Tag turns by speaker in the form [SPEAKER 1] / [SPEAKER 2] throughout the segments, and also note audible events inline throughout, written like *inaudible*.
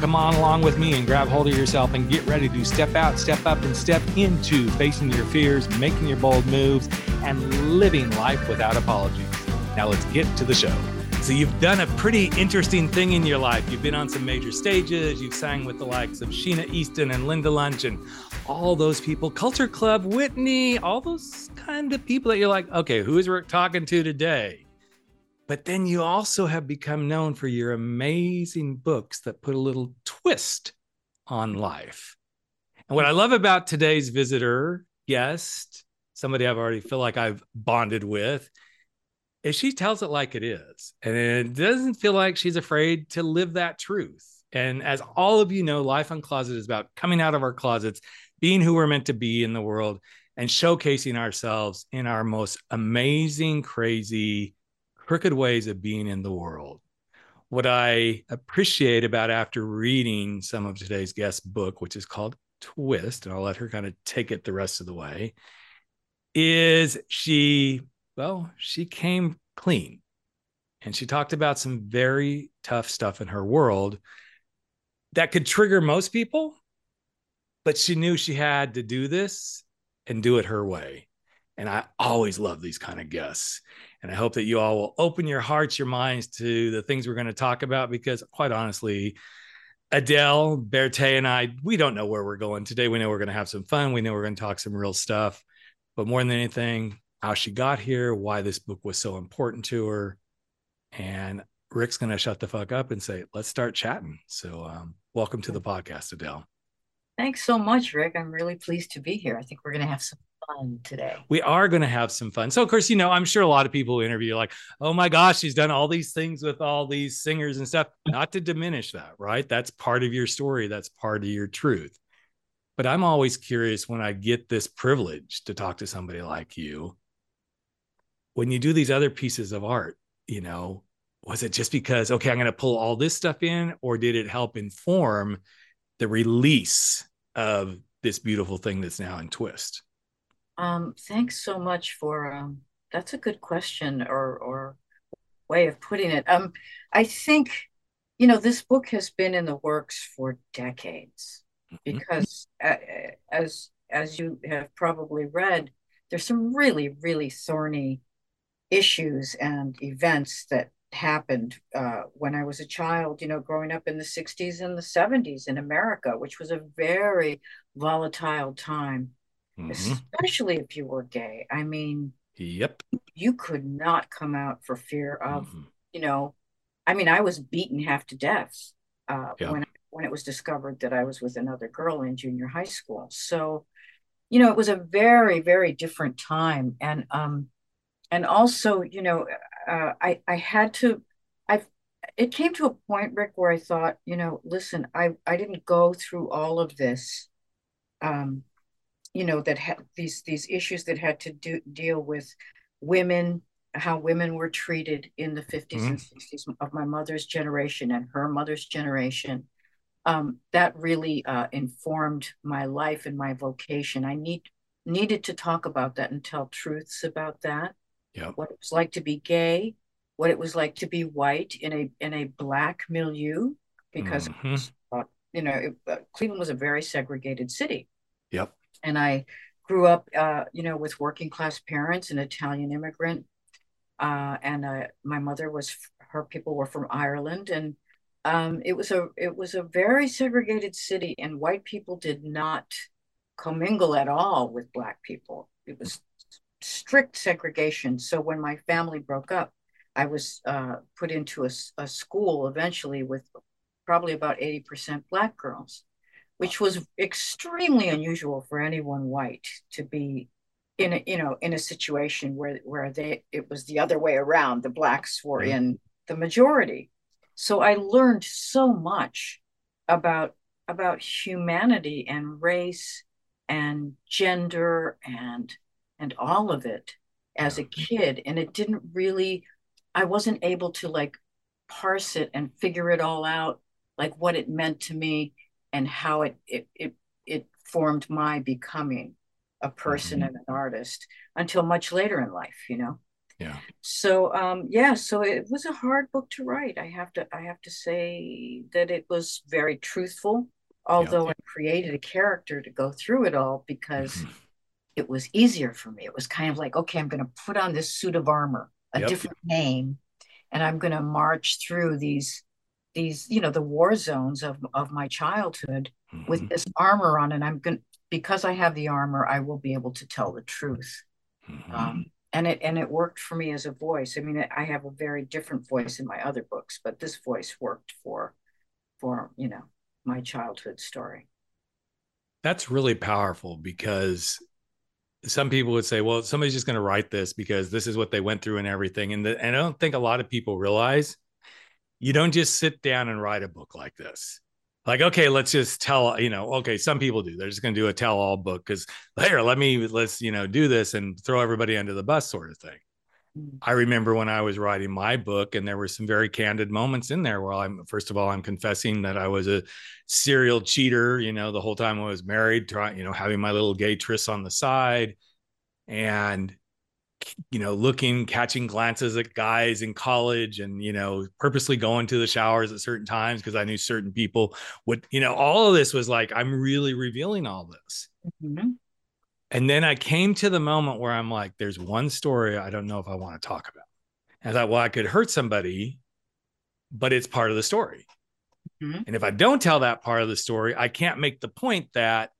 [SPEAKER 1] Come on along with me and grab hold of yourself and get ready to step out, step up, and step into facing your fears, making your bold moves, and living life without apologies. Now let's get to the show. So you've done a pretty interesting thing in your life. You've been on some major stages. You've sang with the likes of Sheena Easton and Lydia Lunch and all those people, Culture Club, Whitney, all those kind of people that you're like, okay, who is Rick talking to today? But then you also have become known for your amazing books that put a little twist on life. And what I love about today's visitor, guest, somebody I've already feel like I've bonded with, is she tells it like it is. And it doesn't feel like she's afraid to live that truth. And as all of you know, Life on Closet is about coming out of our closets, being who we're meant to be in the world, and showcasing ourselves in our most amazing, crazy, crooked ways of being in the world. What I appreciate about after reading some of today's guest book, which is called Twist, and I'll let her kind of take it the rest of the way, is she, well, she came clean and she talked about some very tough stuff in her world that could trigger most people, but she knew she had to do this and do it her way. And I always love these kind of guests. And I hope that you all will open your hearts, your minds to the things we're going to talk about because, quite honestly, Adele, Bertei, and I, we don't know where we're going today. We know we're going to have some fun. We know we're going to talk some real stuff. But more than anything, how she got here, why this book was so important to her. And Rick's going to shut the fuck up and say, let's start chatting. So, um, welcome to the podcast, Adele.
[SPEAKER 2] Thanks so much, Rick. I'm really pleased to be here. I think we're going to have some fun today.
[SPEAKER 1] We are going to have some fun. So, of course, you know, I'm sure a lot of people who interview like, oh my gosh, she's done all these things with all these singers and stuff. Not to diminish that, right? That's part of your story, that's part of your truth. But I'm always curious when I get this privilege to talk to somebody like you. When you do these other pieces of art, you know, was it just because, okay, I'm going to pull all this stuff in, or did it help inform the release of this beautiful thing that's now in Twist?
[SPEAKER 2] Um, thanks so much for um, that's a good question or or way of putting it. Um, I think you know this book has been in the works for decades mm-hmm. because uh, as as you have probably read, there's some really really thorny issues and events that happened uh, when I was a child, you know, growing up in the 60s and the 70s in America, which was a very volatile time mm-hmm. especially if you were gay. I mean,
[SPEAKER 1] yep,
[SPEAKER 2] you could not come out for fear of, mm-hmm. you know, I mean, I was beaten half to death uh, yep. when when it was discovered that I was with another girl in junior high school. So, you know, it was a very very different time, and um, and also, you know, uh, I I had to. I it came to a point, Rick, where I thought, you know, listen, I I didn't go through all of this um, you know that had these these issues that had to do deal with women how women were treated in the 50s mm-hmm. and 60s of my mother's generation and her mother's generation um, that really uh, informed my life and my vocation i need needed to talk about that and tell truths about that
[SPEAKER 1] yep.
[SPEAKER 2] what it was like to be gay what it was like to be white in a in a black milieu because mm-hmm. uh, you know it, uh, cleveland was a very segregated city
[SPEAKER 1] yep
[SPEAKER 2] and I grew up, uh, you know, with working class parents, an Italian immigrant, uh, and uh, my mother was her people were from Ireland, and um, it was a it was a very segregated city, and white people did not commingle at all with black people. It was strict segregation. So when my family broke up, I was uh, put into a, a school eventually with probably about eighty percent black girls which was extremely unusual for anyone white to be in a you know in a situation where where they it was the other way around. The blacks were in the majority. So i learned so much about about humanity and race and gender and and all of it as a kid. And it didn't really i wasn't able to like parse it and figure it all out like what it meant to me and how it it it, it formed my becoming a person mm-hmm. and an artist until much later in life you know
[SPEAKER 1] yeah
[SPEAKER 2] so um yeah so it was a hard book to write i have to i have to say that it was very truthful although yeah. i created a character to go through it all because mm-hmm. it was easier for me it was kind of like okay i'm going to put on this suit of armor a yep. different name and i'm going to march through these these you know the war zones of of my childhood mm-hmm. with this armor on and i'm going because i have the armor i will be able to tell the truth mm-hmm. um, and it and it worked for me as a voice. I mean, I have a very different voice in my other books, but this voice worked for for you know my childhood story.
[SPEAKER 1] That's really powerful because some people would say, well, somebody's just going to write this because this is what they went through and everything. And, the, and I don't think a lot of people realize you don't just sit down and write a book like this. Like okay let's just tell you know okay some people do. They're just going to do a tell all book because here let me let's you know do this and throw everybody under the bus sort of thing. Mm. i remember when i was writing my book and there were some very candid moments in there where i'm first of all i'm confessing that i was a serial cheater you know the whole time i was married trying you know having my little gay trysts on the side. And you know, looking, catching glances at guys in college and, you know, purposely going to the showers at certain times because I knew certain people would, you know, all of this was like, I'm really revealing all this. Mm-hmm. And then I came to the moment where I'm like, there's one story I don't know if I want to talk about. And I thought, well, I could hurt somebody, but it's part of the story. Mm-hmm. And if I don't tell that part of the story, I can't make the point that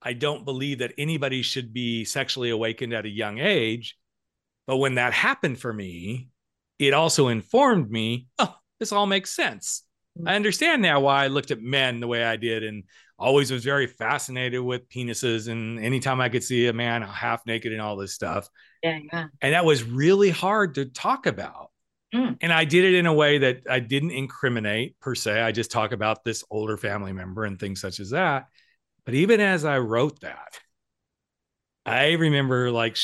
[SPEAKER 1] I don't believe that anybody should be sexually awakened at a young age but when that happened for me, it also informed me, oh, this all makes sense. I mm. understand now why I looked at men the way I did and always was very fascinated with penises. And anytime I could see a man half naked and all this stuff.
[SPEAKER 2] Yeah, yeah.
[SPEAKER 1] And that was really hard to talk about. Mm. And I did it in a way that I didn't incriminate per se. I just talk about this older family member and things such as that. But even as I wrote that, I remember like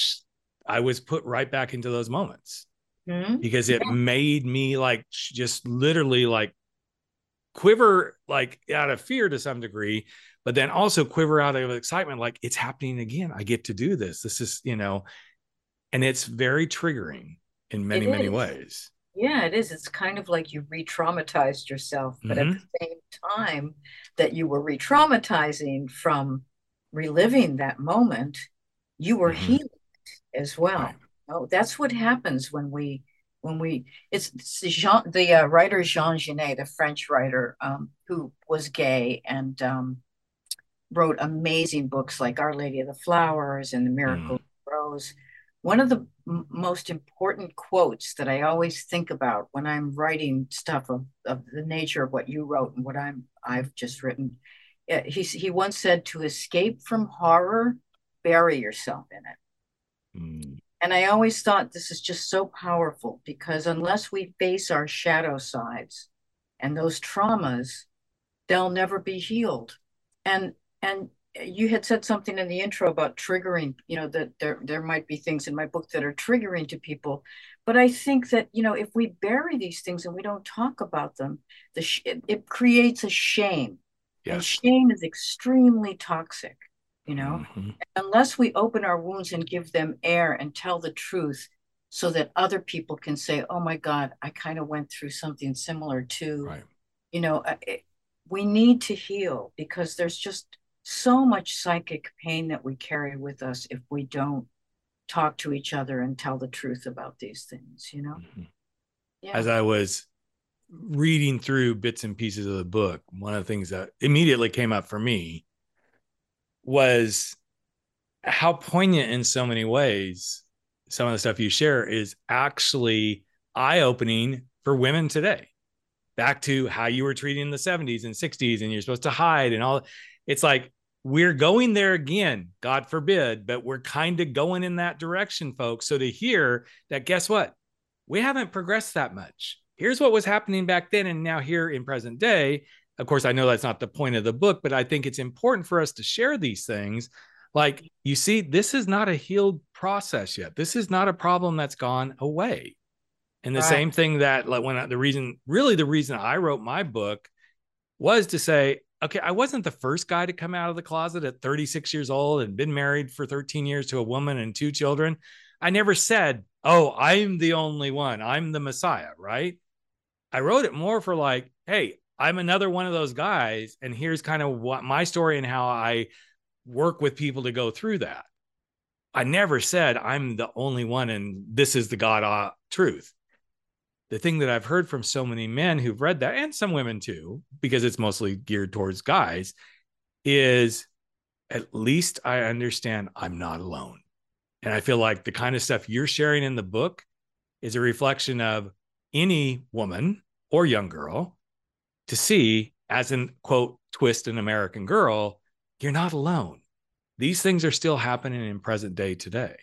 [SPEAKER 1] I was put right back into those moments mm-hmm. because it yeah. made me like just literally like quiver like out of fear to some degree but then also quiver out of excitement like it's happening again i get to do this this is you know and it's very triggering in many many ways
[SPEAKER 2] yeah it is it's kind of like you re-traumatized yourself but mm-hmm. at the same time that you were re-traumatizing from reliving that moment you were mm-hmm. healing as well. Right. Oh, that's what happens when we when we it's, it's Jean, the uh, writer Jean Genet, the French writer um, who was gay and um, wrote amazing books like Our Lady of the Flowers and The Miracle mm. Rose. One of the m- most important quotes that I always think about when I'm writing stuff of, of the nature of what you wrote and what I'm I've just written. Uh, he he once said, "To escape from horror, bury yourself in it." Mm. And I always thought this is just so powerful because unless we face our shadow sides and those traumas, they'll never be healed. And and you had said something in the intro about triggering, you know, that there there might be things in my book that are triggering to people. But I think that, you know, if we bury these things and we don't talk about them, the sh- it, it creates a shame. Yes. And shame is extremely toxic you know mm-hmm. unless we open our wounds and give them air and tell the truth so that other people can say oh my god i kind of went through something similar too right. you know uh, it, we need to heal because there's just so much psychic pain that we carry with us if we don't talk to each other and tell the truth about these things you know mm-hmm.
[SPEAKER 1] yeah. as i was reading through bits and pieces of the book one of the things that immediately came up for me was how poignant in so many ways some of the stuff you share is actually eye opening for women today. Back to how you were treating in the 70s and 60s, and you're supposed to hide and all. It's like we're going there again, God forbid, but we're kind of going in that direction, folks. So to hear that, guess what? We haven't progressed that much. Here's what was happening back then, and now here in present day. Of course, I know that's not the point of the book, but I think it's important for us to share these things Like, you see, this is not a healed process yet. This is not a problem that's gone away. And the right. same thing that, like, when I, the reason, really, the reason I wrote my book was to say, okay, I wasn't the first guy to come out of the closet at 36 years old and been married for 13 years to a woman and two children. I never said, oh, I'm the only one. I'm the Messiah, right? I wrote it more for like, hey, I'm another one of those guys. And here's kind of what my story and how I work with people to go through that. I never said I'm the only one and this is the God uh, truth. The thing that I've heard from so many men who've read that, and some women too, because it's mostly geared towards guys, is at least I understand I'm not alone. And I feel like the kind of stuff you're sharing in the book is a reflection of any woman or young girl to see as in quote twist an American girl, you're not alone. These things are still happening in present day today.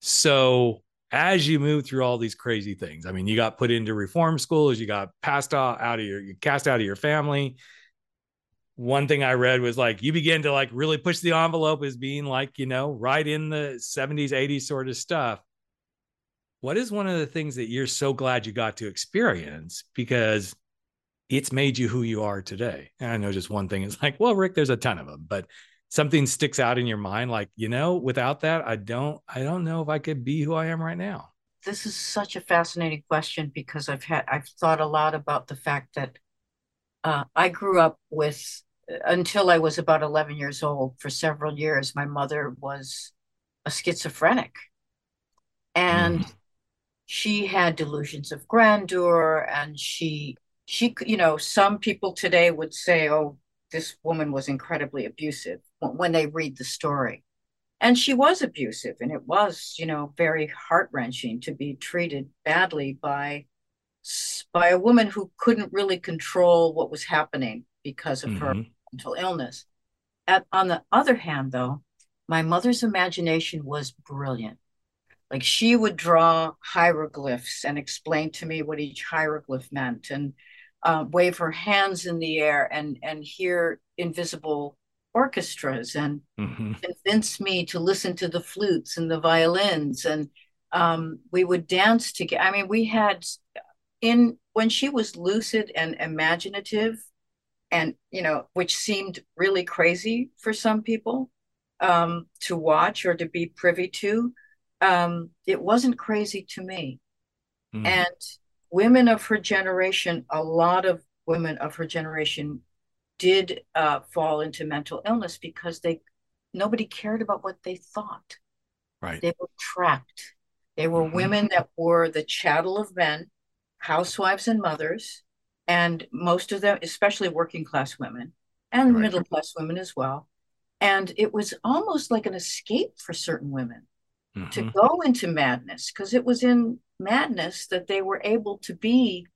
[SPEAKER 1] So as you move through all these crazy things, I mean, you got put into reform schools, you got passed out, out of your, you cast out of your family, one thing I read was like you begin to like really push the envelope as being like, you know, right in the 70s, 80s sort of stuff. What is one of the things that you're so glad you got to experience because it's made you who you are today? And I know just one thing is like, well, Rick, there's a ton of them, but something sticks out in your mind like, you know, without that, I don't I don't know if I could be who I am right now.
[SPEAKER 2] This is such a fascinating question because I've had I've thought a lot about the fact that uh, I grew up with until I was about 11 years old, for several years, my mother was a schizophrenic. And mm. she had delusions of grandeur. And she, she, you know, some people today would say, oh, this woman was incredibly abusive when they read the story. And she was abusive. And it was, you know, very heart wrenching to be treated badly by by a woman who couldn't really control what was happening because of mm-hmm. her mental illness. At, on the other hand, though, my mother's imagination was brilliant. Like she would draw hieroglyphs and explain to me what each hieroglyph meant, and uh, wave her hands in the air and and hear invisible orchestras, and mm-hmm. convince me to listen to the flutes and the violins, and um, we would dance together. I mean, we had in when she was lucid and imaginative and you know which seemed really crazy for some people um, to watch or to be privy to um, it wasn't crazy to me mm. and women of her generation a lot of women of her generation did uh, fall into mental illness because they nobody cared about what they thought
[SPEAKER 1] right
[SPEAKER 2] they were trapped they were mm-hmm. women that were the chattel of men housewives and mothers and most of them, especially working class women and right. middle class women as well. And it was almost like an escape for certain women mm-hmm. to go into madness because it was in madness that they were able to be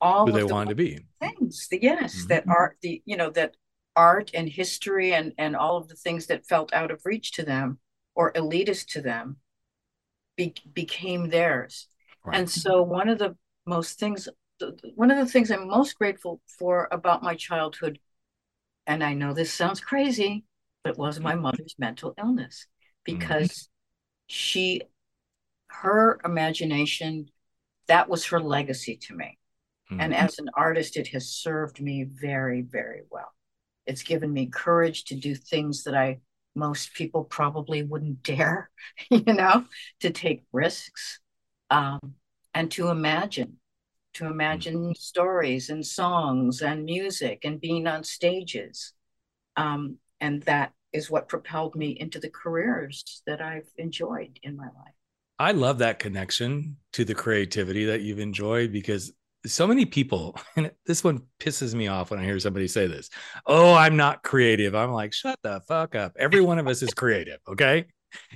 [SPEAKER 2] all
[SPEAKER 1] who they the wanted to be
[SPEAKER 2] things. The, yes, mm-hmm. that art, the you know that art and history and and all of the things that felt out of reach to them or elitist to them be, became theirs. Right. And so one of the most things one of the things I'm most grateful for about my childhood, and I know this sounds crazy, but it was my mother's mental illness because mm-hmm. she, her imagination, that was her legacy to me. Mm-hmm. And as an artist, it has served me very, very well. It's given me courage to do things that I most people probably wouldn't *laughs* dare, you know, to take risks um, and to imagine to mm. imagine stories and songs and music and being on stages. Um, and that is what propelled me into the careers that I've enjoyed in my life.
[SPEAKER 1] I love that connection to the creativity that you've enjoyed because so many people, *laughs* and this one pisses me off when I hear somebody say this. Oh, I'm not creative. I'm like, shut the fuck up. Every one of us is creative. Okay.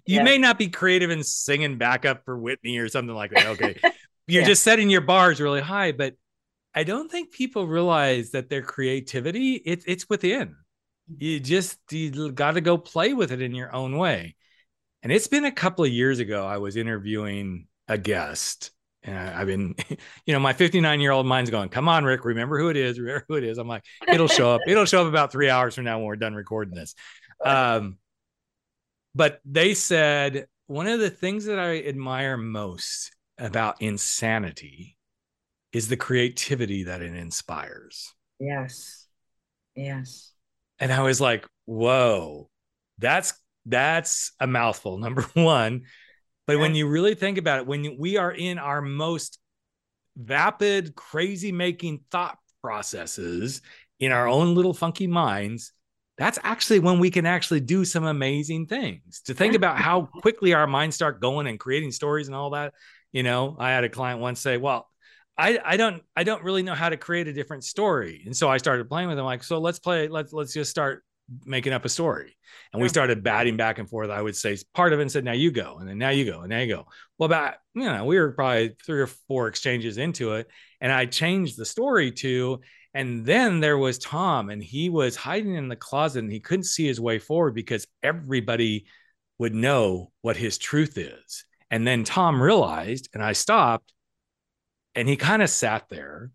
[SPEAKER 1] You yeah. may not be creative in singing backup for Whitney or something like that. Okay. *laughs* you're yeah. just setting your bars really high but i don't think people realize that their creativity it, it's within you just you got to go play with it in your own way and it's been a couple of years ago i was interviewing a guest and I, have been *laughs* you know my 59 year old mind's going come on rick remember who it is remember who it is i'm like it'll show up it'll show up about three hours from now when we're done recording this um but they said one of the things that I admire most about insanity is the creativity that it inspires.
[SPEAKER 2] Yes. Yes.
[SPEAKER 1] And I was like, whoa, that's that's a mouthful, *laughs* number one. But yeah. when you really think about it, when we are in our most vapid, crazy making thought processes in our own little funky minds, that's actually when we can actually do some amazing things. To think about how quickly our minds start going and creating stories and all that. You know, I had a client once say, Well, I, I don't I don't really know how to create a different story. And so I started playing with them like, so let's play, let's let's just start making up a story. And we started batting back and forth. I would say part of it and said, now you go. And then now you go. And now you go. Well, about, you know, we were probably three or four exchanges into it. And I changed the story to, and then there was Tom, and he was hiding in the closet and he couldn't see his way forward because everybody would know what his truth is. And then Tom realized, and I stopped, and he kind of sat there.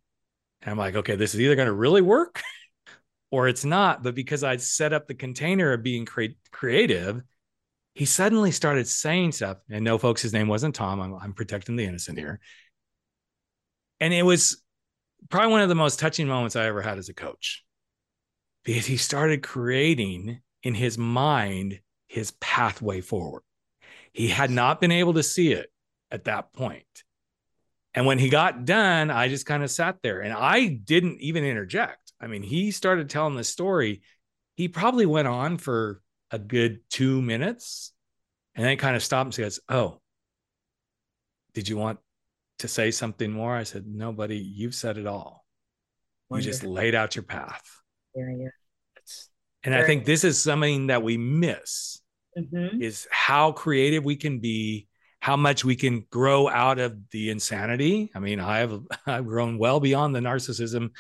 [SPEAKER 1] And I'm like, okay, this is either going to really work or it's not. But because I'd set up the container of being cre- creative, he suddenly started saying stuff. And no, folks, his name wasn't Tom. I'm, I'm protecting the innocent here. And it was probably one of the most touching moments I ever had as a coach because he started creating in his mind his pathway forward. He had not been able to see it at that point. And when he got done, I just kind of sat there and I didn't even interject. I mean, he started telling the story. He probably went on for a good two minutes and then kind of stopped and says, Oh, did you want to say something more? I said, No, buddy, you've said it all. Wonderful. You just laid out your path.
[SPEAKER 2] Yeah, yeah.
[SPEAKER 1] and I think this is something that we miss mm-hmm. is how creative we can be, how much we can grow out of the insanity. I mean, I have *laughs* I've grown well beyond the narcissism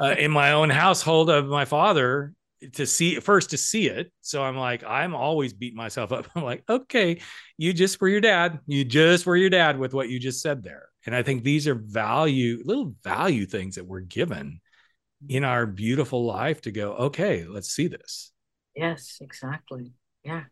[SPEAKER 1] uh, in my own household of my father to see first to see it. So I'm like, I'm always beating myself up. *laughs* I'm like, okay, you just were your dad. You just were your dad with what you just said there. And I think these are value, little value things that we're given in our beautiful life to go, okay, let's see this.
[SPEAKER 2] Yes, exactly. Yeah.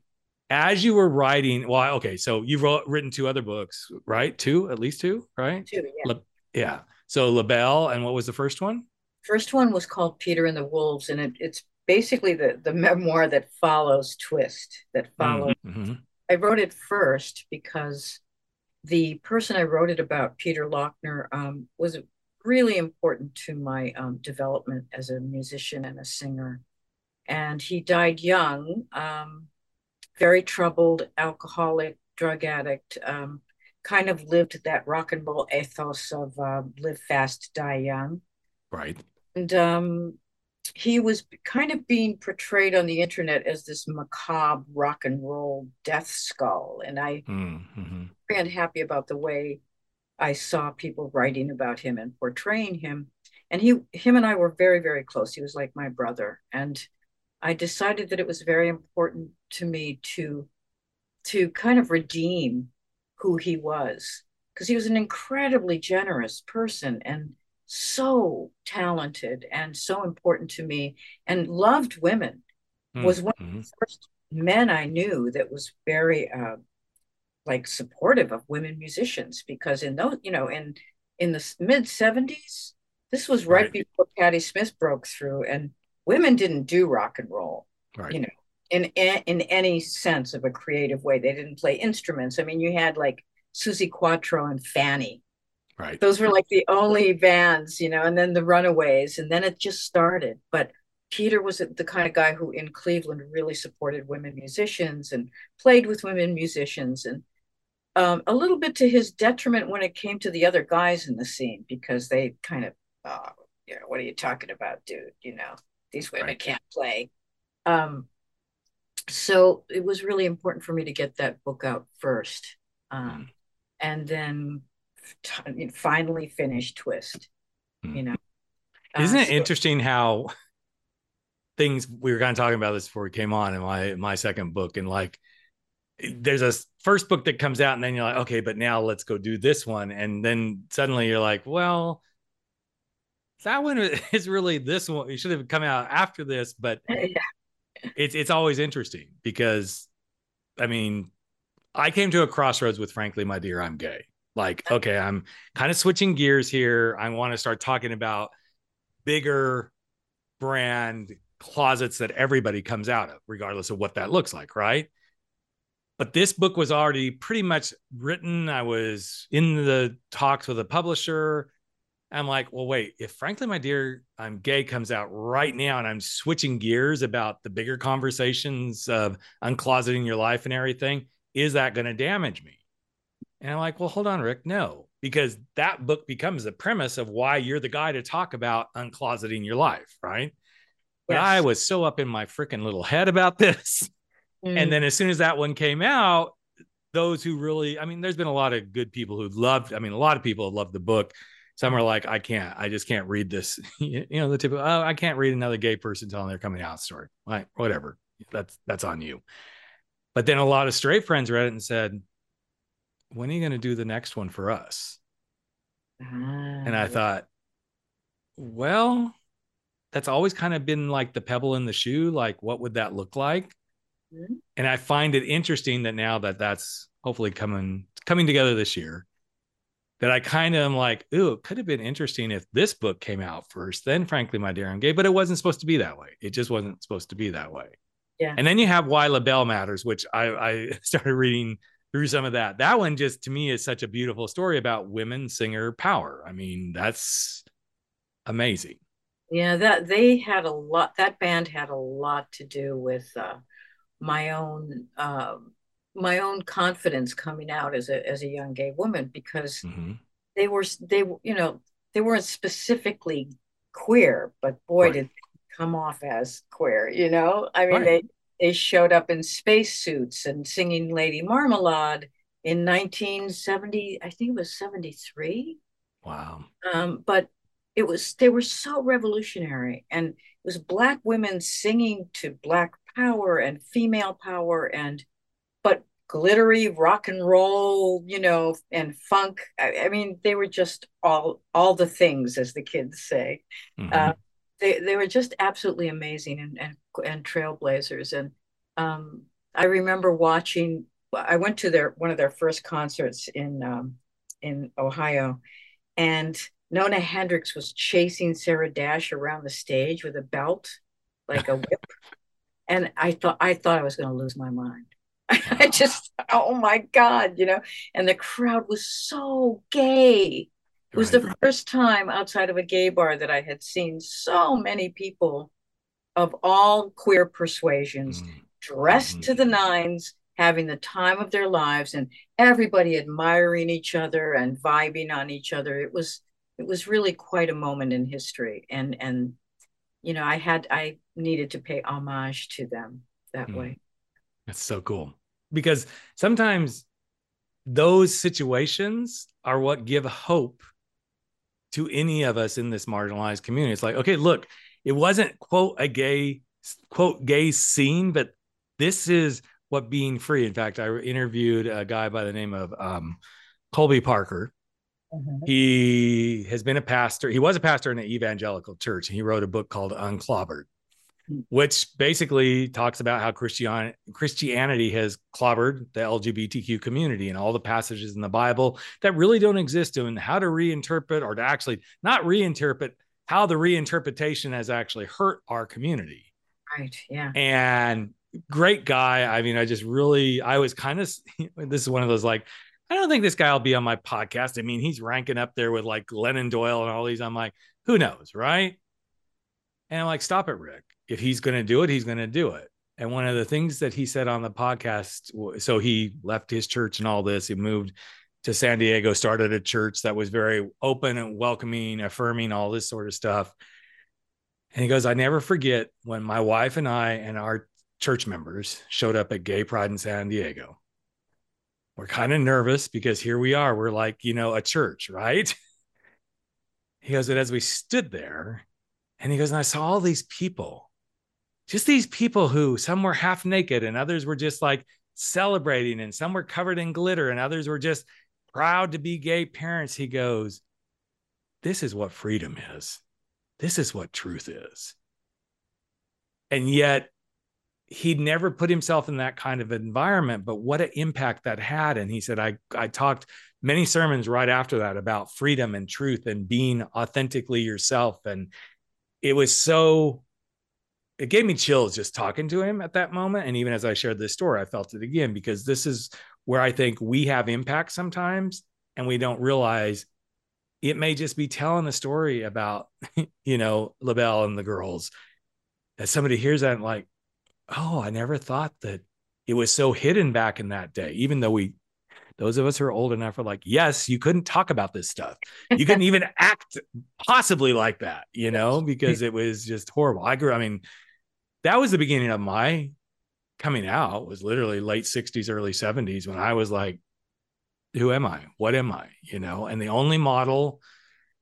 [SPEAKER 1] As you were writing, well, okay, so you've wrote, written two other books, right? Two, at least two, right?
[SPEAKER 2] Two, yeah.
[SPEAKER 1] Yeah. So LaBelle, and what was the first one?
[SPEAKER 2] First one was called Peter and the Wolves, and it, it's basically the the memoir that follows Twist. That follows. Mm-hmm. I wrote it first because the person I wrote it about, Peter Laughner, um, was really important to my um, development as a musician and a singer. And he died young, um, very troubled, alcoholic, drug addict. Um, kind of lived that rock and roll ethos of uh, live fast, die young.
[SPEAKER 1] Right
[SPEAKER 2] and um, he was kind of being portrayed on the internet as this macabre rock and roll death skull, and I mm-hmm. very unhappy about the way I saw people writing about him and portraying him. And he, him, and I were very, very close. He was like my brother, and I decided that it was very important to me to, to kind of redeem who he was because he was an incredibly generous person and so talented and so important to me and loved women mm-hmm. was one of the mm-hmm. first men i knew that was very uh, like supportive of women musicians because in those you know in in the mid 70s this was right, right, before patti smith broke through and women didn't do rock and roll right. you know in in any sense of a creative way they didn't play instruments i mean you had like Suzi Quatro and fanny
[SPEAKER 1] Right.
[SPEAKER 2] Those were like the only bands, you know, and then the Runaways, and then it just started. But Peter was the kind of guy who in Cleveland really supported women musicians and played with women musicians, and um, a little bit to his detriment when it came to the other guys in the scene because they kind of, oh, you know, what are you talking about, dude? You know, these women right. can't play. Um, so it was really important for me to get that book out first, um, mm. and then t- finally finished twist mm. you know
[SPEAKER 1] isn't uh, it so- interesting how things we were kind of talking about this before we came on in my my second book and like there's a first book that comes out and then you're like okay but now let's go do this one and then suddenly you're like well that one *laughs* is really this one it should have come out after this but *laughs* yeah. it's it's always interesting because I mean, I came to a crossroads with frankly, my dear, I'm gay. Like, okay, I'm kind of switching gears here. I want to start talking about bigger brand closets that everybody comes out of, regardless of what that looks like, right? But this book was already pretty much written. I was in the talks with a publisher. I'm like, well, wait, if frankly, my dear, I'm gay comes out right now and I'm switching gears about the bigger conversations of uncloseting your life and everything, is that going to damage me? And I'm like, well, hold on, Rick. No, because that book becomes the premise of why you're the guy to talk about uncloseting your life, right? But yes. I was so up in my freaking little head about *laughs* this. Mm. And then as soon as that one came out, those who really, I mean, there's been a lot of good people who loved, I mean, a lot of people have loved the book. Some are like, I can't, I just can't read this. *laughs* you know, the typical, oh, I can't read another gay person telling their coming out story. Like, whatever. That's that's on you. But then a lot of straight friends read it and said, when are you going to do the next one for us? and I thought, well, that's always kind of been like the pebble in the shoe. Like, what would that look like? Mm-hmm. And I find it interesting that now that that's hopefully coming coming together this year, that I kind of am like, ooh, it could have been interesting if this book came out first. Then, frankly, my dear, I'm gay, but it wasn't supposed to be that way. It just wasn't supposed to be that way.
[SPEAKER 2] Yeah.
[SPEAKER 1] And then you have Why LaBelle Matters, which I, I *laughs* started reading through some of that. That one just to me is such a beautiful story about women singer power. I mean, that's amazing.
[SPEAKER 2] Yeah, that they had a lot. That band had a lot to do with uh, my own uh, my own confidence coming out as a as a young gay woman because mm-hmm. they were they you know they weren't specifically queer, but boy right. did come off as queer. You know, I mean right. they they showed up in spacesuits and singing Lady Marmalade in 1970, I think it was 73.
[SPEAKER 1] Wow.
[SPEAKER 2] Um, but it was they were so revolutionary and it was black women singing to black power and female power and but glittery rock and roll you know and funk i, I mean they were just all all the things as the kids say mm-hmm. uh, they, they were just absolutely amazing and, and and trailblazers. And um, I remember watching. I went to their one of their first concerts in um, in Ohio, and Nona Hendryx was chasing Sarah Dash around the stage with a belt, like a whip. *laughs* and I thought I thought I was going to lose my mind. *laughs* I *laughs* just, oh my God, you know. And the crowd was so gay. It was right. the first time outside of a gay bar that I had seen so many people of all queer persuasions, mm. dressed mm. to the nines, having the time of their lives, and everybody admiring each other and vibing on each other. It was it was really quite a moment in history, and and you know I had I needed to pay homage to them that mm. way.
[SPEAKER 1] That's so cool because sometimes those situations are what give hope to any of us in this marginalized community. It's like, okay, look, it wasn't quote a gay quote gay scene, but this is what being free. In fact, I interviewed a guy by the name of um, Colby Parker. Mm-hmm. He has been a pastor. He was a pastor in an evangelical church, and he wrote a book called Unclobbered. Which basically talks about how Christian, Christianity has clobbered the LGBTQ community and all the passages in the Bible that really don't exist and how to reinterpret or to actually not reinterpret, how the reinterpretation has actually hurt our community.
[SPEAKER 2] Right. Yeah.
[SPEAKER 1] And great guy. I mean, I just really, I was kind of, *laughs* this is one of those like, I don't think this guy will be on my podcast. I mean, he's ranking up there with like Glennon Doyle and all these. I'm like, who knows? Right. And I'm like, stop it, Rick. If he's going to do it, he's going to do it. And one of the things that he said on the podcast, so he left his church and all this, he moved to San Diego, started a church that was very open and welcoming, affirming, all this sort of stuff. And he goes, I never forget when my wife and I and our church members showed up at Gay Pride in San Diego. We're kind of nervous because here we are. We're like, you know, a church, right? *laughs* He goes, but as we stood there, and he goes, and I saw all these people, just these people who some were half naked and others were just like celebrating, and some were covered in glitter, and others were just proud to be gay parents, he goes, This is what freedom is. This is what truth is. And yet, he'd never put himself in that kind of environment, but what an impact that had. And he said, I, I talked many sermons right after that about freedom and truth and being authentically yourself. And it was so, it gave me chills just talking to him at that moment. And even as I shared this story, I felt it again because this is where I think we have impact sometimes and we don't realize it may just be telling a story about, *laughs* you know, LaBelle and the girls. That somebody hears that and like, oh, I never thought that it was so hidden back in that day, even though we those of us who are old enough are like, yes, you couldn't talk about this stuff. You couldn't *laughs* even act possibly like that, you know, because *laughs* it was just horrible. I grew, I mean, that was the beginning of my coming out was literally late 60s, early 70s when I was like, who am I? What am I? You know, and the only model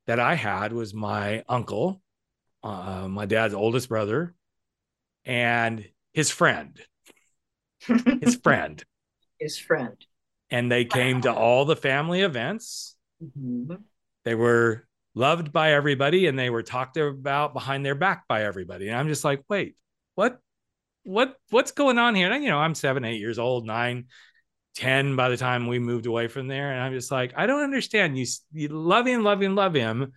[SPEAKER 1] that I had was my uncle, uh, my dad's oldest brother, and his friend, *laughs* his friend,
[SPEAKER 2] his friend.
[SPEAKER 1] And they came to all the family events. Mm-hmm. They were loved by everybody and they were talked about behind their back by everybody. And I'm just like, wait, what? What what's going on here? And you know, I'm seven, eight years old, nine, ten by the time we moved away from there. And I'm just like, I don't understand. You, you love him, love him, love him.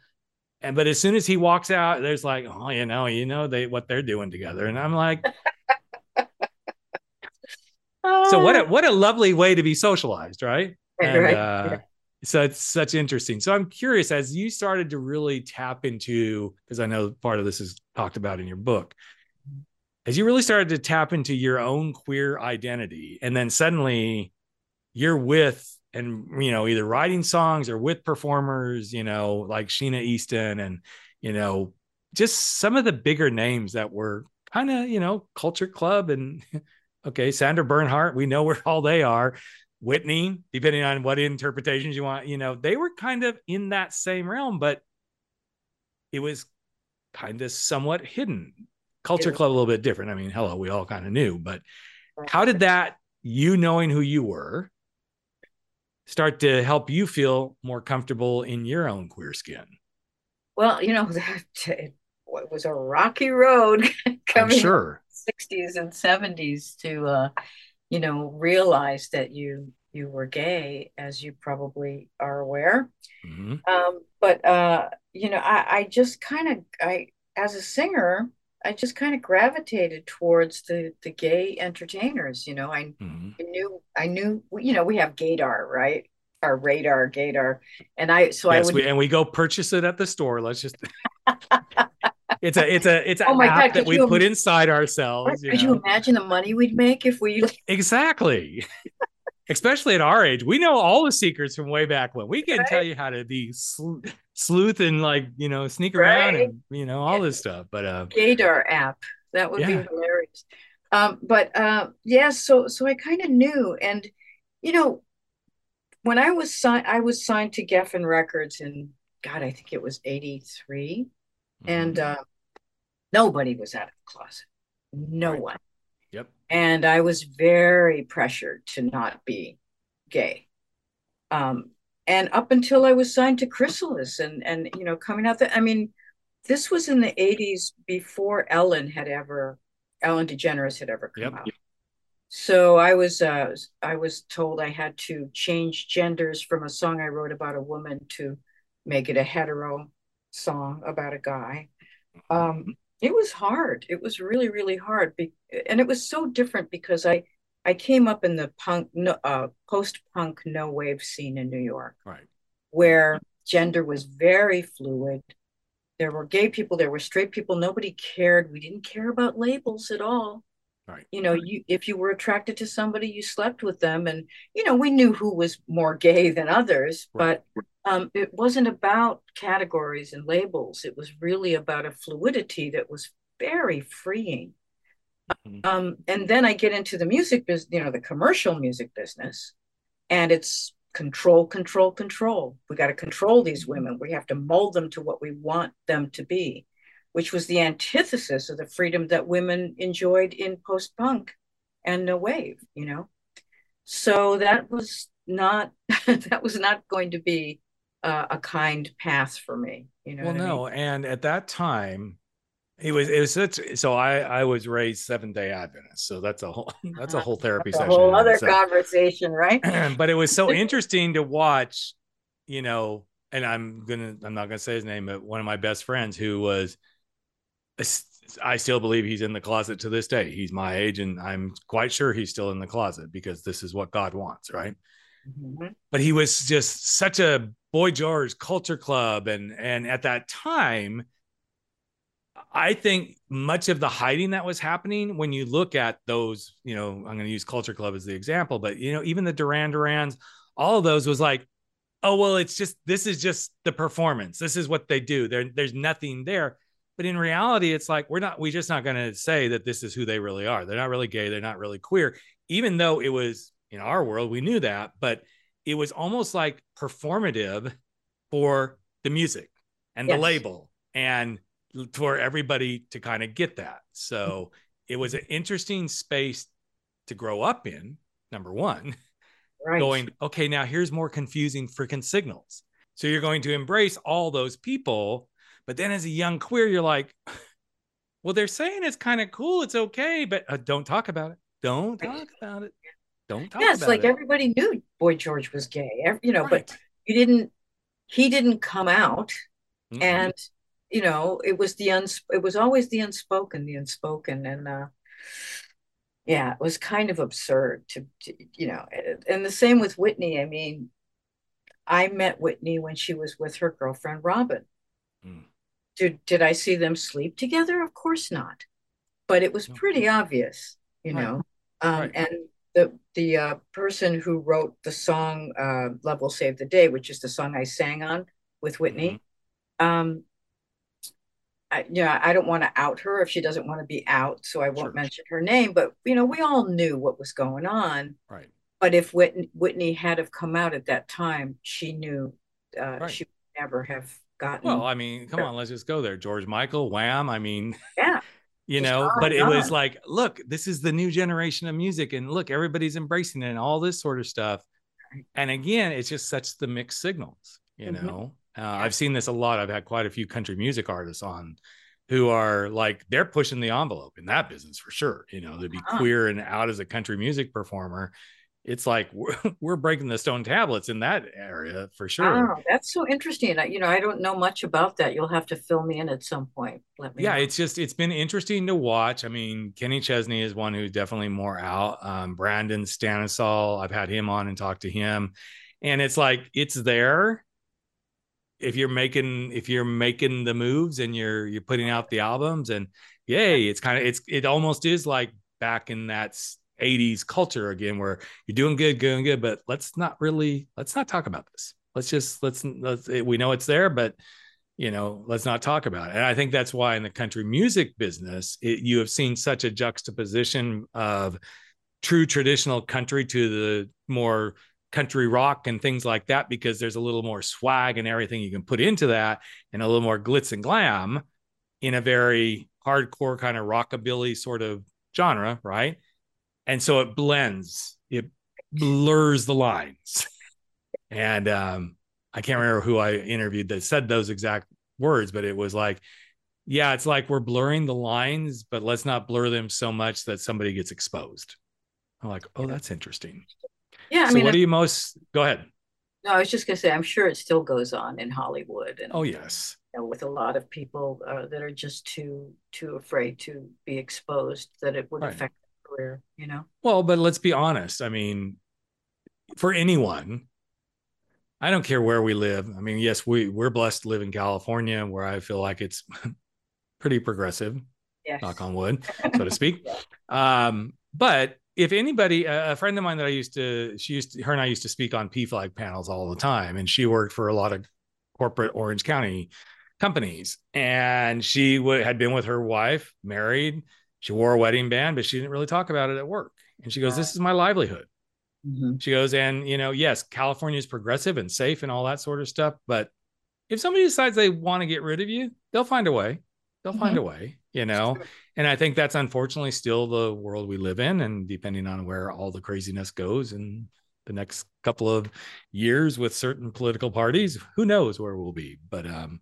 [SPEAKER 1] And but as soon as he walks out, there's like, oh, you know, you know, they what they're doing together. And I'm like, *laughs* so what a what a lovely way to be socialized, right? And right. Uh, so it's such interesting. So I'm curious as you started to really tap into, because I know part of this is talked about in your book, as you really started to tap into your own queer identity, and then suddenly you're with and you know either writing songs or with performers you know like sheena easton and you know just some of the bigger names that were kind of you know culture club and *laughs* okay Sandra Bernhard we know where all they are. Whitney depending on what interpretations you want you know they were kind of in that same realm but it was kind of somewhat hidden culture club a little bit different i mean hello we all kind of knew but how did that you knowing who you were start to help you feel more comfortable in your own queer skin?
[SPEAKER 2] Well, you know, that *laughs* it was a rocky road *laughs* coming
[SPEAKER 1] sure.
[SPEAKER 2] 60s and 70s to uh, you know, realize that you you were gay, as you probably are aware. Mm-hmm. Um, but uh, you know, I, I just kind of I as a singer, I just kind of gravitated towards the the gay entertainers. You know, I, mm-hmm. I knew I knew you know we have Gaydar right, our radar Gaydar, and I so yes, I would
[SPEAKER 1] we, and we go purchase it at the store. Let's just. *laughs* it's a it's a it's an oh my app God, that we put inside ourselves.
[SPEAKER 2] Could you, know? you imagine the money we'd make if we
[SPEAKER 1] exactly? *laughs* especially at our age, we know all the secrets from way back when. We can right? tell you how to be sl- sleuth and like you know sneak around right? and you know all yeah. this stuff. But uh,
[SPEAKER 2] Gaydar app that would yeah. be hilarious. Um, but uh, yeah, so so I kind of knew, and you know, when I was signed, I was signed to Geffen Records in God, I think it was '83, mm-hmm. and uh, nobody was out of the closet. No right. one. And I was very pressured to not be gay. Um, and up until I was signed to Chrysalis and and you know coming out that I mean, this was in the 80s before Ellen had ever Ellen DeGeneres had ever come yep. out. So I was uh, I was told I had to change genders from a song I wrote about a woman to make it a hetero song about a guy. Um, it was hard. It was really, really hard. Be- and it was so different because I, I came up in the punk, uh, post-punk no wave scene in New York,
[SPEAKER 1] right,
[SPEAKER 2] where gender was very fluid. There were gay people, there were straight people. Nobody cared. We didn't care about labels at all.
[SPEAKER 1] Right.
[SPEAKER 2] You know, you if you were attracted to somebody, you slept with them, and you know we knew who was more gay than others, right. but um, it wasn't about categories and labels. It was really about a fluidity that was very freeing. Mm-hmm. Um, and then I get into the music business, you know, the commercial music business, and it's control, control, control. We got to control these women. We have to mold them to what we want them to be, which was the antithesis of the freedom that women enjoyed in post punk and no wave, you know. So that was not *laughs* that was not going to be uh, a kind path for me. You know.
[SPEAKER 1] Well, no, I mean? and at that time, It was it was such so I I was raised Seventh Day Adventist, so that's a whole *laughs* that's a whole therapy
[SPEAKER 2] that's a
[SPEAKER 1] session.
[SPEAKER 2] whole other conversation, right? *clears throat*
[SPEAKER 1] but it was so *laughs* interesting to watch, you know, and I'm gonna I'm not gonna say his name, but one of my best friends who was I still believe he's in the closet to this day. He's my age, and I'm quite sure he's still in the closet because this is what God wants, right? Mm-hmm. But he was just such a Boy George culture club, and and at that time, I think much of the hiding that was happening when you look at those, you know, I'm going to use Culture Club as the example, but you know, even the Duran Durans, all of those was like, oh well, it's just this is just the performance. This is what they do. There, there's nothing there. But in reality, it's like we're not, we're just not going to say that this is who they really are. They're not really gay. They're not really queer, even though it was in our world, we knew that, but it was almost like performative for the music and yes. the label and for everybody to kind of get that. So it was an interesting space to grow up in, number one. Right. Going, okay, now here's more confusing freaking signals. So you're going to embrace all those people but then as a young queer, you're like, *sighs* well, they're saying it's kind of cool. It's okay, but uh, don't talk about it. Don't talk about it. Don't talk about it.
[SPEAKER 2] yeah, it's like
[SPEAKER 1] it.
[SPEAKER 2] everybody knew Boy George was gay, you know, right. but you didn't, he didn't come out. Mm-hmm. And, you know, it was the uns, it was always the unspoken, the unspoken. And, uh, yeah, it was kind of absurd to, to, you know, and the same with Whitney. I mean, I met Whitney when she was with her girlfriend Robyn. Mm. Did did I see them sleep together? Of course not. But it was pretty obvious, you know. Um, right. And the the uh, person who wrote the song uh, "Love Will Save the Day," which is the song I sang on with Whitney, mm-hmm. um, I, you know, I don't want to out her if she doesn't want to be out, so I won't sure. mention her name. But you know, we all knew what was going on.
[SPEAKER 1] Right.
[SPEAKER 2] But if Whitney, Whitney had have come out at that time, she knew uh, right. she would never have gotten.
[SPEAKER 1] Well, I mean, come on, let's just go there. George Michael, Wham. I mean,
[SPEAKER 2] yeah.
[SPEAKER 1] You just know, but it was like, look, this is the new generation of music, and look, everybody's embracing it and all this sort of stuff. And again, it's just such the mixed signals, you mm-hmm. know. Uh, yeah. I've seen this a lot. I've had quite a few country music artists on who are like they're pushing the envelope in that business for sure. You know, to be uh-huh. queer and out as a country music performer it's like we're, *laughs* we're breaking the stone tablets in that area for sure.
[SPEAKER 2] Oh, that's so interesting. I, you know, I don't know much about that. You'll have to fill me in at some point. Let me.
[SPEAKER 1] Yeah,
[SPEAKER 2] know.
[SPEAKER 1] it's just it's been interesting to watch. I mean, Kenny Chesney is one who's definitely more out. Um, Brandon Stansell, I've had him on and talked to him, and it's like it's there. If you're making if you're making the moves and you're you're putting out the albums and yay, it's kind of it's it almost is like back in that 80s culture again where you're doing good doing good but let's not really let's not talk about this. Let's just let's let's we know it's there but you know let's not talk about it. And i think that's why in the country music business it, you have seen such a juxtaposition of true traditional country to the more country rock and things like that because there's a little more swag and everything you can put into that and a little more glitz and glam in a very hardcore kind of rockabilly sort of genre right and so it blends it blurs the lines. *laughs* And um, i can't remember who i interviewed that said those exact words but it was like yeah it's like we're blurring the lines but let's not blur them so much that somebody gets exposed. I'm like oh that's interesting.
[SPEAKER 2] Yeah
[SPEAKER 1] I so mean, what do you most go ahead.
[SPEAKER 2] No i was just going to say i'm sure it still goes on in hollywood and
[SPEAKER 1] oh yes.
[SPEAKER 2] you know, with a lot of people uh, that are just too too afraid to be exposed that it would right. affect career, you know?
[SPEAKER 1] Well, but let's be honest. I mean, for anyone, I don't care where we live. I mean, yes, we we're blessed to live in California where I feel like it's *laughs* pretty progressive. Yes. Knock on wood, so to *laughs* speak. yeah. Um, but if anybody, a friend of mine that I used to, she used to, her and I used to speak on PFLAG panels all the time, and she worked for a lot of corporate Orange County companies, and she w- had been with her wife, married, she wore a wedding band, but she didn't really talk about it at work. And she goes, This is my livelihood. Mm-hmm. She goes, and you know, yes, California is progressive and safe and all that sort of stuff. But if somebody decides they want to get rid of you, they'll find a way. They'll mm-hmm. find a way, you know. And I think that's unfortunately still the world we live in. And depending on where all the craziness goes in the next couple of years with certain political parties, who knows where we'll be. But um,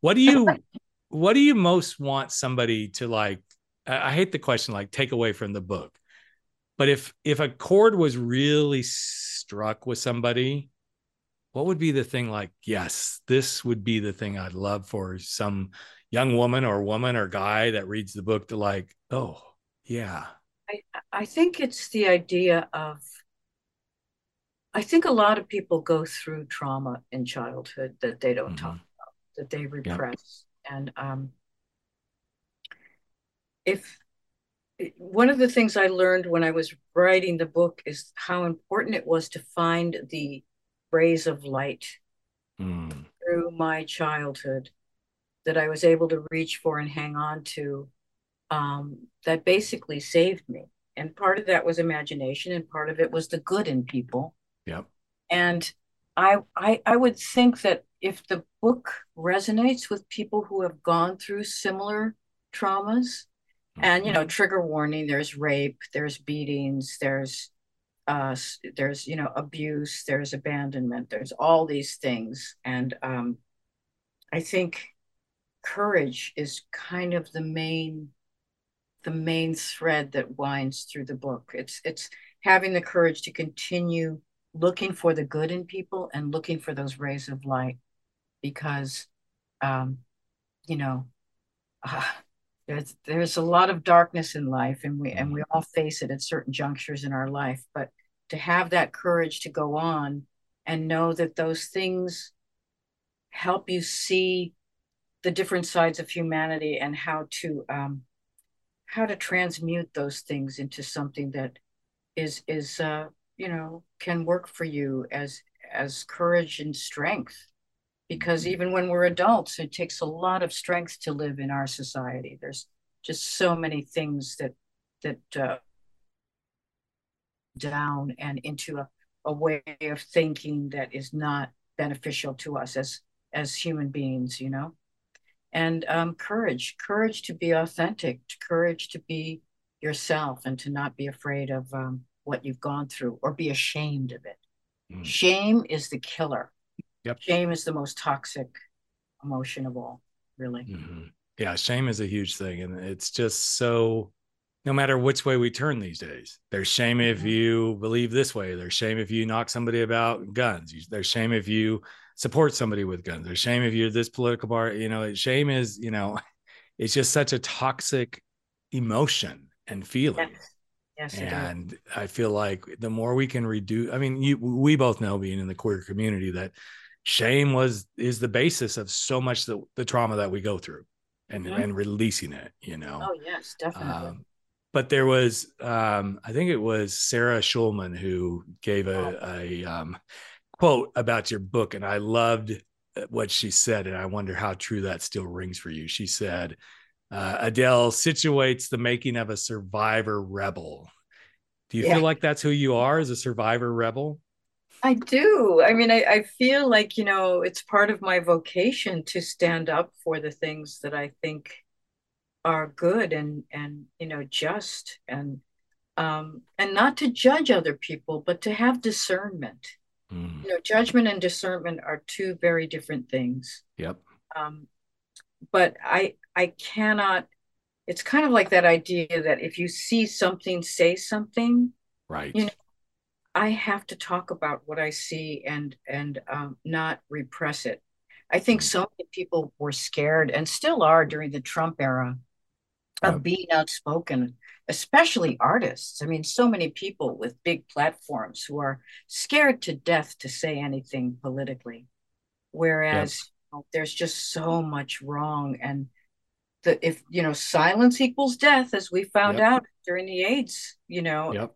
[SPEAKER 1] what do you *laughs* what do you most want somebody to like I, hate the question like take away from the book but if if a chord was really struck with somebody what would be the thing like yes this would be the thing i'd love for some young woman or woman or guy that reads the book to like oh yeah
[SPEAKER 2] i i think it's the idea of i think a lot of people go through trauma in childhood that they don't mm-hmm. talk about that they repress and um, if one of the things I learned when I was writing the book is how important it was to find the rays of light mm. through my childhood that I was able to reach for and hang on to um, that basically saved me. And part of that was imagination, and part of it was the good in people.
[SPEAKER 1] Yep.
[SPEAKER 2] And I, I, I would think that if the book resonates with people who have gone through similar traumas, and you know, mm-hmm. trigger warning, there's rape, there's beatings, there's uh there's you know abuse there's abandonment there's all these things and um i think courage is kind of the main the main thread that winds through the book it's it's having the courage to continue looking for the good in people and looking for those rays of light because um, you know uh, there's there's a lot of darkness in life and we and we mm-hmm. all face it at certain junctures in our life but to have that courage to go on and know that those things help you see the different sides of humanity and how to um, how to transmute those things into something that is is uh, you know can work for you as as courage and strength because even when we're adults it takes a lot of strength to live in our society there's just so many things that that uh, down and into a, a way of thinking that is not beneficial to us as as human beings you know and um, courage courage to be authentic courage to be yourself and to not be afraid of um, what you've gone through or be ashamed of it. Mm. Shame is the killer.
[SPEAKER 1] Yep.
[SPEAKER 2] Shame is the most toxic emotion of all, really.
[SPEAKER 1] Mm-hmm. Yeah, shame is a huge thing. And it's just so no matter which way we turn these days. There's shame if mm-hmm. you believe this way. There's shame if you knock somebody about guns. There's shame if you support somebody with guns. There's shame if you're this political party. You know, shame is, you know, *laughs* it's just such a toxic emotion and feeling.
[SPEAKER 2] Yes. Yes,
[SPEAKER 1] and I feel like the more we can reduce, I mean, you, we both know being in the queer community that shame was is the basis of so much the, the trauma that we go through and mm-hmm. and releasing it you know
[SPEAKER 2] oh yes definitely um,
[SPEAKER 1] but there was um, i think it was sarah schulman who gave a, oh. a um, quote about your book and i loved what she said and i wonder how true that still rings for you she said uh, Adele situates the making of a survivor rebel. Do you yeah. feel like that's who you are as a survivor rebel?
[SPEAKER 2] I do. I mean, I, I feel like, you know, it's part of my vocation to stand up for the things that I think are good and, and, you know, just and, um, and not to judge other people, but to have discernment. Mm. You know, judgment and discernment are two very different things.
[SPEAKER 1] Yep.
[SPEAKER 2] Um, but I I cannot it's kind of like that idea that if you see something, say something.
[SPEAKER 1] Right.
[SPEAKER 2] You know, I have to talk about what I see and and um, not repress it. I think mm. so many people were scared and still are during the Trump era of being outspoken, especially artists. I mean, so many people with big platforms who are scared to death to say anything politically. Whereas there's just so much wrong and the if you know silence equals death as we found yep. out during the aids you know
[SPEAKER 1] yep.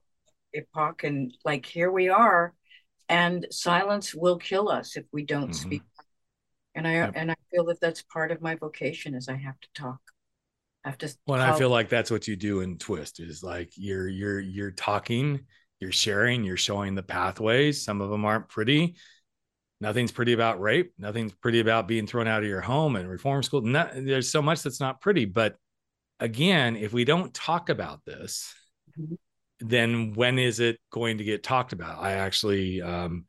[SPEAKER 2] Epoch and like here we are and silence will kill us if we don't mm-hmm. speak and i yep. and i feel that that's part of my vocation is i have to talk. I have to
[SPEAKER 1] well i feel like that's what you do in twist is like you're you're you're talking you're sharing you're showing the pathways. Some of them aren't pretty. Nothing's pretty about rape. Nothing's pretty about being thrown out of your home and reform school. Not, there's so much that's not pretty. But again if we don't talk about this mm-hmm. Then when is it going to get talked about i actually um,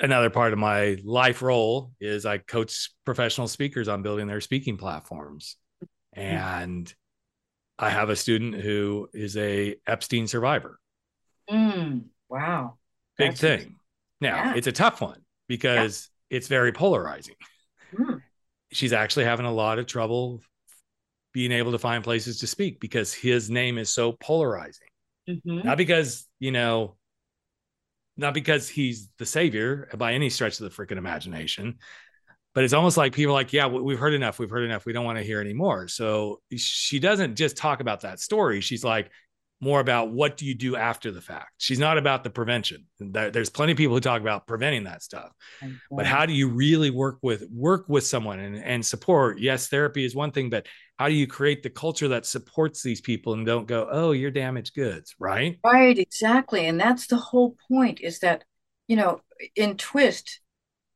[SPEAKER 1] another part of my life role is I coach professional speakers on building their speaking platforms. And I have a student who is a Epstein survivor.
[SPEAKER 2] Mm, wow.
[SPEAKER 1] Big That's thing. Now, yeah. it's a tough one because yeah. it's very polarizing. Mm. She's actually having a lot of trouble being able to find places to speak because his name is so polarizing. Mm-hmm. Not because, you know, not because he's the savior by any stretch of the freaking imagination, but it's almost like people are like, yeah, we've heard enough. We've heard enough. We don't want to hear anymore. So she doesn't just talk about that story. She's like, more about what do you do after the fact. She's not about the prevention. There's plenty of people who talk about preventing that stuff, but how do you really work with work with someone and, and support? Yes, therapy is one thing, but how do you create the culture that supports these people and don't go, oh, you're damaged goods, right?
[SPEAKER 2] Right, exactly, and that's the whole point. Is that you know in Twist,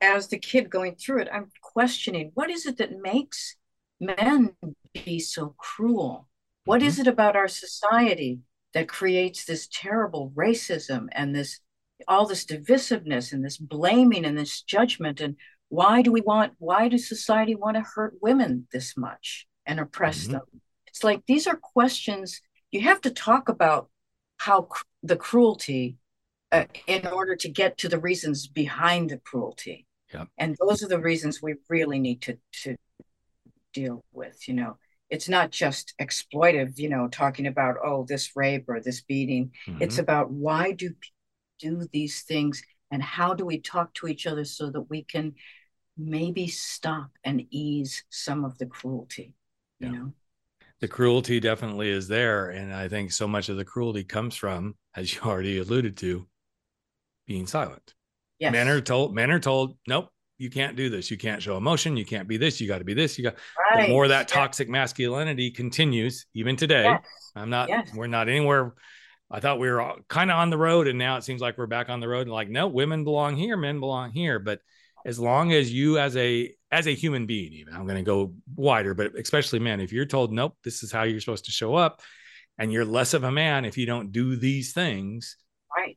[SPEAKER 2] as the kid going through it, I'm questioning what is it that makes men be so cruel. What mm-hmm. is it about our society that creates this terrible racism and this all this divisiveness and this blaming and this judgment and why do we want why does society want to hurt women this much and oppress mm-hmm. them it's like these are questions you have to talk about how cr- the cruelty uh, in order to get to the reasons behind the cruelty
[SPEAKER 1] yep.
[SPEAKER 2] and those are the reasons we really need to to deal with you know it's not just exploitive, you know, talking about, oh, this rape or this beating. Mm-hmm. It's about why do people do these things and how do we talk to each other so that we can maybe stop and ease some of the cruelty, you yeah. know?
[SPEAKER 1] The cruelty definitely is there. And I think so much of the cruelty comes from, as you *laughs* already alluded to, being silent. Yes. Men are told, men are told, nope, you can't do this. You can't show emotion. You can't be this. You got to be this. You got right. the more that toxic masculinity continues, even today. Yes. I'm not, yes. we're not anywhere. I thought we were kind of on the road, and now it seems like we're back on the road. And like, no, women belong here, men belong here. But as long as you, as a as a human being, even I'm going to go wider, but especially men, if you're told, nope, this is how you're supposed to show up, and you're less of a man if you don't do these things,
[SPEAKER 2] right?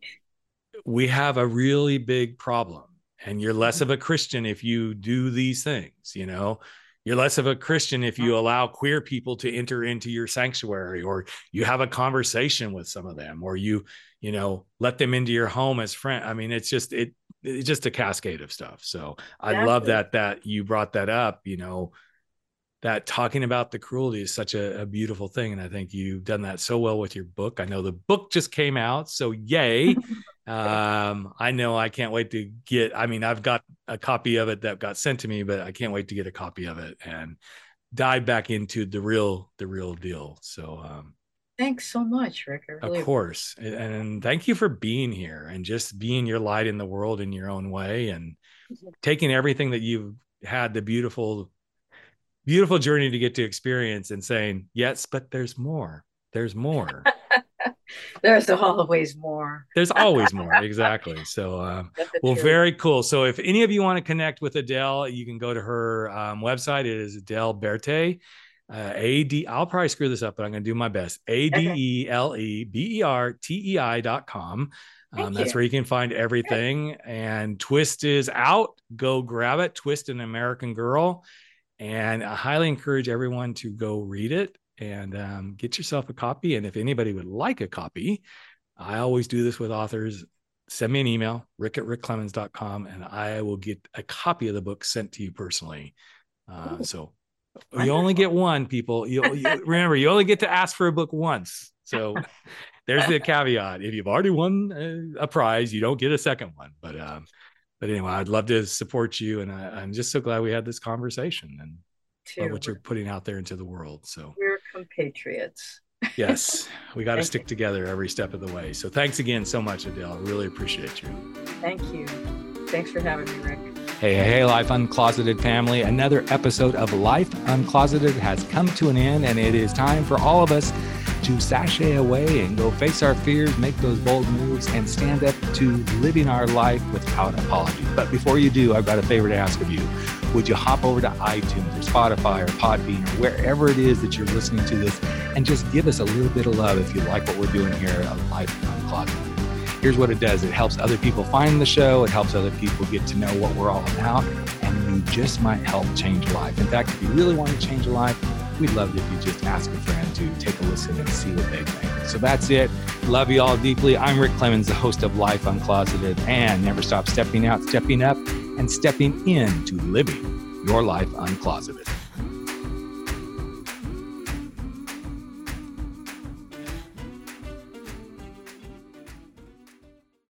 [SPEAKER 1] We have a really big problem and you're less of a christian if you do these things you know you're less of a christian if you allow queer people to enter into your sanctuary or you have a conversation with some of them or you you know let them into your home as friend i mean it's just it it's just a cascade of stuff so i love that that you brought that up you know that talking about the cruelty is such a, a, beautiful thing. And I think you've done that so well with your book. I know the book just came out, so yay. *laughs* um, I know I can't wait to get, I mean, I've got a copy of it that got sent to me, but I can't wait to get a copy of it and dive back into the real, the real deal. So, um,
[SPEAKER 2] Thanks so much, Rick.
[SPEAKER 1] Really of course. And, and thank you for being here and just being your light in the world in your own way and *laughs* taking everything that you've had the beautiful beautiful journey to get to experience and saying, yes, but there's more. There's more. *laughs*
[SPEAKER 2] there's always more.
[SPEAKER 1] there's always more. *laughs* Exactly. So, um, well, very cool. So, if any of you want to connect with Adele, you can go to her um, website. It is Adele Bertei. Uh, A D. I'll probably screw this up, but I'm going to do my best. A D E L E B E R T E I dot com. Um, that's where you can find everything. And Twist is out. Go grab it. Twist an American Girl. And I highly encourage everyone to go read it and um, get yourself a copy. And if anybody would like a copy, I always do this with authors. Send me an email, rick at rickclemens.com, and I will get a copy of the book sent to you personally. Uh, so you only get one, people. You, you *laughs* remember, you only get to ask for a book once. So *laughs* there's the caveat. If you've already won a, prize, you don't get a second one. But um, but anyway, I'd love to support you, and I, am just so glad we had this conversation and what you're putting out there into the world. So
[SPEAKER 2] compatriots. *laughs*
[SPEAKER 1] yes, we got to stick you. together every step of the way. So thanks again so much, Adele. I really appreciate you.
[SPEAKER 2] Thank you. Thanks for having me, Rick.
[SPEAKER 1] Hey, hey, Life Uncloseted family. Another episode of Life Uncloseted has come to an end, and it is time for all of us to sashay away and go face our fears, make those bold moves, and stand up to living our life without apology. But before you do, I've got a favor to ask of you. Would you hop over to iTunes or Spotify or Podbean or wherever it is that you're listening to this and just give us a little bit of love if you like what we're doing here at Life Uncloseted? here's what it does it helps other people find the show, it helps other people get to know what we're all about, and you just might help change a life. In fact, if you really want to change a life, we'd love it if you just ask a friend to take a listen and see what they think. So that's it. Love you all deeply. I'm Rick Clemens, the host of Life Uncloseted, and never stop stepping out, stepping up, and stepping into living your life uncloseted.